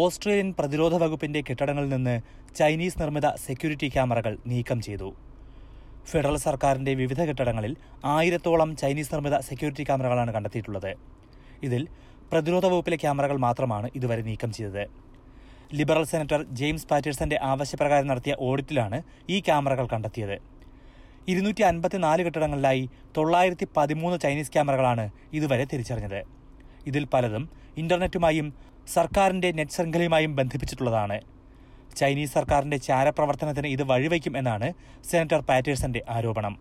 Australian പ്രതിരോധ വകുപ്പിന്റെ കെട്ടിടങ്ങളിൽ നിന്ന് ചൈനീസ് നിർമ്മിത സെക്യൂരിറ്റി ക്യാമറകൾ നീക്കം ചെയ്തു. ഫെഡറൽ സർക്കാരിന്റെ വിവിധ കെട്ടിടങ്ങളിൽ ആയിരത്തോളം ചൈനീസ് നിർമ്മിത സെക്യൂരിറ്റി ക്യാമറകളാണ് കണ്ടെത്തിയിട്ടുള്ളത്. ഇതിൽ പ്രതിരോധ വകുപ്പിലെ ക്യാമറകൾ മാത്രമാണ് ഇതുവരെ നീക്കം ചെയ്തത്. ലിബറൽ സെനറ്റർ ജെയിംസ് പാറ്റേഴ്സന്റെ ആവശ്യപ്രകാരം നടത്തിയ ഓഡിറ്റിലാണ് ഈ ക്യാമറകൾ കണ്ടെത്തിയത്. ഇരുന്നൂറ്റി അൻപത്തിനാല് കെട്ടിടങ്ങളിലായി തൊള്ളായിരത്തി പതിമൂന്ന് ചൈനീസ് ക്യാമറകളാണ് ഇതുവരെ തിരിച്ചറിഞ്ഞത്. ഇതിൽ പലതും ഇന്റർനെറ്റുമായും സർക്കാരിന്റെ നെറ്റ് ശൃംഖലയുമായും ബന്ധിപ്പിച്ചിട്ടുള്ളതാണ്. ചൈനീസ് സർക്കാരിന്റെ ചാരപ്രവർത്തനത്തിന് ഇത് വഴിവെക്കും എന്നാണ് സെനറ്റർ പാറ്റേഴ്സന്റെ ആരോപണം.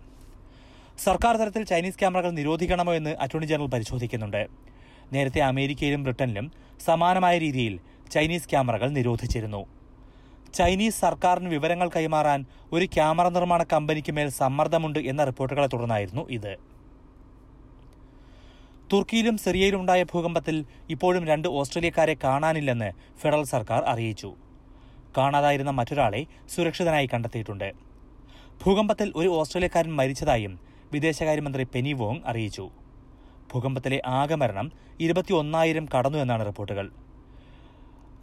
സർക്കാർ തലത്തിൽ ചൈനീസ് ക്യാമറകൾ നിരോധിക്കണമോ എന്ന് അറ്റോർണി ജനറൽ പരിശോധിക്കുന്നുണ്ട്. നേരത്തെ അമേരിക്കയിലും ബ്രിട്ടനിലും സമാനമായ രീതിയിൽ ചൈനീസ് ക്യാമറകൾ നിരോധിച്ചിരുന്നു. ചൈനീസ് സർക്കാരിന് വിവരങ്ങൾ കൈമാറാൻ ഒരു ക്യാമറ നിർമ്മാണ കമ്പനിക്ക് മേൽ സമ്മർദ്ദമുണ്ട് എന്ന റിപ്പോർട്ടുകളെ തുടർന്നായിരുന്നു ഇത്. തുർക്കിയിലും സിറിയയിലും ഉണ്ടായ ഭൂകമ്പത്തിൽ ഇപ്പോഴും രണ്ട് ഓസ്ട്രേലിയക്കാരെ കാണാനില്ലെന്ന് ഫെഡറൽ സർക്കാർ അറിയിച്ചു. കാണാതായിരുന്ന മറ്റൊരാളെ സുരക്ഷിതനായി കണ്ടെത്തിയിട്ടുണ്ട്. ഭൂകമ്പത്തിൽ ഒരു ഓസ്ട്രേലിയക്കാരൻ മരിച്ചതായും വിദേശകാര്യമന്ത്രി പെനി വോങ് അറിയിച്ചു. ഭൂകമ്പത്തിലെ ആകെ മരണം ഇരുപത്തിയൊന്നായിരം കടന്നു എന്നാണ് റിപ്പോർട്ടുകൾ.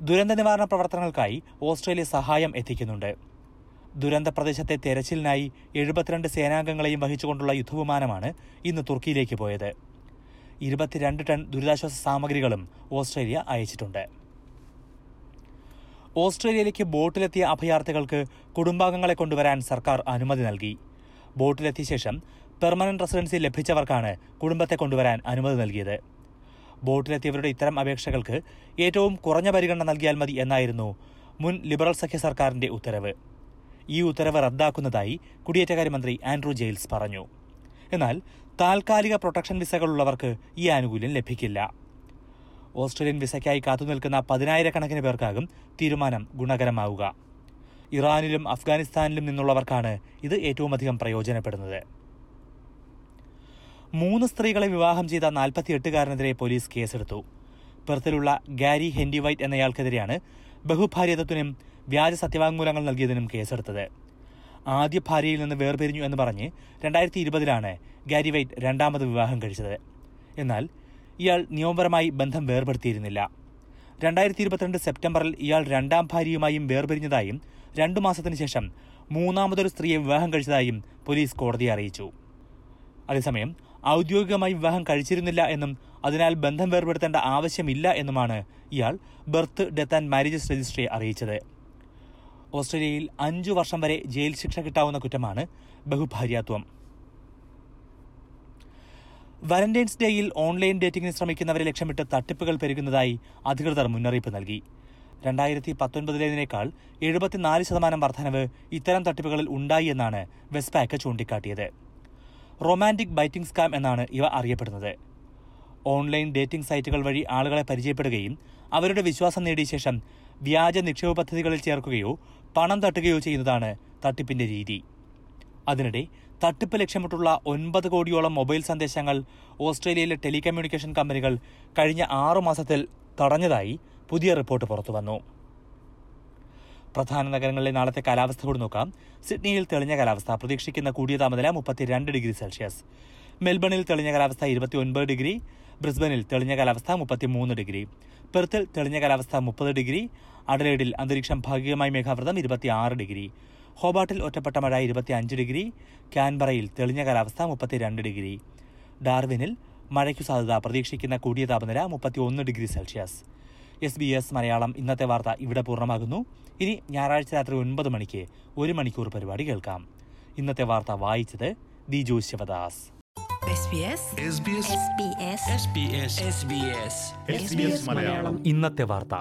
ദുരന്ത നിവാരണ പ്രവർത്തനങ്ങൾക്കായി ഓസ്ട്രേലിയ സഹായം എത്തിക്കുന്നുണ്ട്. ദുരന്ത പ്രദേശത്തെ തെരച്ചിലിനായി എഴുപത്തിരണ്ട് സേനാംഗങ്ങളെയും വഹിച്ചുകൊണ്ടുള്ള യുദ്ധവിമാനമാണ് ഇന്ന് തുർക്കിയിലേക്ക് പോയത്. ഇരുപത്തിരണ്ട് ടൺ ദുരിതാശ്വാസ സാമഗ്രികളും ഓസ്ട്രേലിയ അയച്ചിട്ടുണ്ട്. ഓസ്ട്രേലിയയിലേക്ക് ബോട്ടിലെത്തിയ അഭയാർത്ഥികൾക്ക് കുടുംബാംഗങ്ങളെ കൊണ്ടുവരാൻ സർക്കാർ അനുമതി നൽകി. ബോട്ടിലെത്തിയ ശേഷം പെർമനന്റ് റെസിഡൻസി ലഭിച്ചവർക്കാണ് കുടുംബത്തെ കൊണ്ടുവരാൻ അനുമതി നൽകിയത്. ബോട്ടിലെത്തിയവരുടെ ഇത്തരം അപേക്ഷകൾക്ക് ഏറ്റവും കുറഞ്ഞ പരിഗണന നൽകിയാൽ മതി എന്നായിരുന്നു മുൻ ലിബറൽ സഖ്യ സർക്കാരിന്റെ ഉത്തരവ്. ഈ ഉത്തരവ് റദ്ദാക്കുന്നതായി കുടിയേറ്റകാര്യമന്ത്രി ആൻഡ്രൂ ജെയിൽസ് പറഞ്ഞു. എന്നാൽ താൽക്കാലിക പ്രൊട്ടക്ഷൻ വിസകളുള്ളവർക്ക് ഈ ആനുകൂല്യം ലഭിക്കില്ല. ഓസ്ട്രേലിയൻ വിസയ്ക്കായി കാത്തുനിൽക്കുന്ന പതിനായിരക്കണക്കിന് പേർക്കാകും തീരുമാനം ഗുണകരമാവുക. ഇറാനിലും അഫ്ഗാനിസ്ഥാനിലും നിന്നുള്ളവർക്കാണ് ഇത് ഏറ്റവുമധികം പ്രയോജനപ്പെടുന്നത്. മൂന്ന് സ്ത്രീകളെ വിവാഹം ചെയ്ത നാൽപ്പത്തിയെട്ടുകാരനെതിരെ പോലീസ് കേസെടുത്തു. പെർത്തിലുള്ള ഗാരി ഹെൻഡി വൈറ്റ് എന്നയാൾക്കെതിരെയാണ് ബഹുഭാര്യത്വത്തിനും വ്യാജ സത്യവാങ്മൂലങ്ങൾ നൽകിയതിനും കേസെടുത്തത്. ആദ്യ ഭാര്യയിൽ നിന്ന് വേർപിരിഞ്ഞു എന്ന് പറഞ്ഞ് രണ്ടായിരത്തി ഇരുപതിലാണ് ഗാരി വൈറ്റ് രണ്ടാമത് വിവാഹം കഴിച്ചത്. എന്നാൽ ഇയാൾ നിയമപരമായി ബന്ധം വേർപെടുത്തിയിരുന്നില്ല. രണ്ടായിരത്തി ഇരുപത്തിരണ്ട് സെപ്റ്റംബറിൽ ഇയാൾ രണ്ടാം ഭാര്യയുമായും വേർപിരിഞ്ഞതായും രണ്ടു മാസത്തിനു ശേഷം മൂന്നാമതൊരു സ്ത്രീയെ വിവാഹം കഴിച്ചതായും പോലീസ് കോടതിയെ അറിയിച്ചു. അതേസമയം ഔദ്യോഗികമായി വിവാഹം കഴിച്ചിരുന്നില്ല എന്നും അതിനാൽ ബന്ധം വേർപെടുത്തേണ്ട ആവശ്യമില്ല എന്നുമാണ് ഇയാൾ ബർത്ത് ഡെത്ത് ആൻഡ് മാരേജസ് രജിസ്ട്രിയെ അറിയിച്ചത്. ഓസ്ട്രേലിയയിൽ അഞ്ചു വർഷം വരെ ജയിൽ ശിക്ഷ കിട്ടാവുന്ന കുറ്റമാണ് ബഹുഭാര്യാത്വം. വാലന്റൈൻസ് ഡേയിൽ ഓൺലൈൻ ഡേറ്റിംഗിന് ശ്രമിക്കുന്നവരെ ലക്ഷ്യമിട്ട് തട്ടിപ്പുകൾ പെരുകുന്നതായി അധികൃതർ മുന്നറിയിപ്പ് നൽകി. രണ്ടായിരത്തി പത്തൊൻപതിലേതിനേക്കാൾ എഴുപത്തിനാല് ശതമാനം വർധനവ് ഇത്തരം തട്ടിപ്പുകളിൽ ഉണ്ടായി എന്നാണ് വെസ്പാക്ക് ചൂണ്ടിക്കാട്ടിയത്. റൊമാന്റിക് ബൈറ്റിംഗ് സ്കാം എന്നാണ് ഇവ അറിയപ്പെടുന്നത്. ഓൺലൈൻ ഡേറ്റിംഗ് സൈറ്റുകൾ വഴി ആളുകളെ പരിചയപ്പെടുകയും അവരുടെ വിശ്വാസം നേടിയ ശേഷം വ്യാജ നിക്ഷേപ പദ്ധതികളിൽ ചേർക്കുകയോ പണം തട്ടുകയോ ചെയ്യുന്നതാണ് തട്ടിപ്പിന്റെ രീതി. അതിനിടെ തട്ടിപ്പ് ലക്ഷ്യമിട്ടുള്ള ഒൻപത് കോടിയോളം മൊബൈൽ സന്ദേശങ്ങൾ ഓസ്ട്രേലിയയിലെ ടെലികമ്മ്യൂണിക്കേഷൻ കമ്പനികൾ കഴിഞ്ഞ ആറു മാസത്തിൽ തടഞ്ഞതായി പുതിയ റിപ്പോർട്ട് പുറത്തുവന്നു പ്രധാന നഗരങ്ങളിലെ നാളത്തെ കാലാവസ്ഥ കൂടി നോക്കാം. സിഡ്നിയിൽ തെളിഞ്ഞ കാലാവസ്ഥ. പ്രതീക്ഷിക്കുന്ന കൂടിയ താപനില മുപ്പത്തിരണ്ട് ഡിഗ്രി സെൽഷ്യസ്. മെൽബണിൽ തെളിഞ്ഞ കാലാവസ്ഥ ഇരുപത്തിയൊൻപത് ഡിഗ്രി ബ്രിസ്ബനിൽ തെളിഞ്ഞ കാലാവസ്ഥ മുപ്പത്തിമൂന്ന് ഡിഗ്രി പെർത്തിൽ തെളിഞ്ഞ കാലാവസ്ഥ മുപ്പത് ഡിഗ്രി അഡലേഡിൽ അന്തരീക്ഷം ഭാഗികമായി മേഘാവൃതം ഇരുപത്തിയാറ് ഡിഗ്രി ഹോബാട്ടിൽ ഒറ്റപ്പെട്ട മഴ ഇരുപത്തിയഞ്ച് ഡിഗ്രി കാൻബറയിൽ തെളിഞ്ഞ കാലാവസ്ഥ മുപ്പത്തിരണ്ട് ഡിഗ്രി. ഡാർവിനിൽ മഴയ്ക്കു സാധ്യത പ്രതീക്ഷിക്കുന്ന കൂടിയ താപനില മുപ്പത്തിയൊന്ന് degree Celsius. S B S Malayalam ഇന്നത്തെ വാർത്ത ഇവിടെ പൂർണമാകുന്നു. ഇനി ഞായറാഴ്ച രാത്രി ഒൻപത് മണിക്ക് ഒരു മണിക്കൂർ പരിപാടി കേൾക്കാം. ഇന്നത്തെ വാർത്ത വായിച്ചത് ദിജു ശിവദാസ്. ഇന്നത്തെ വാർത്ത.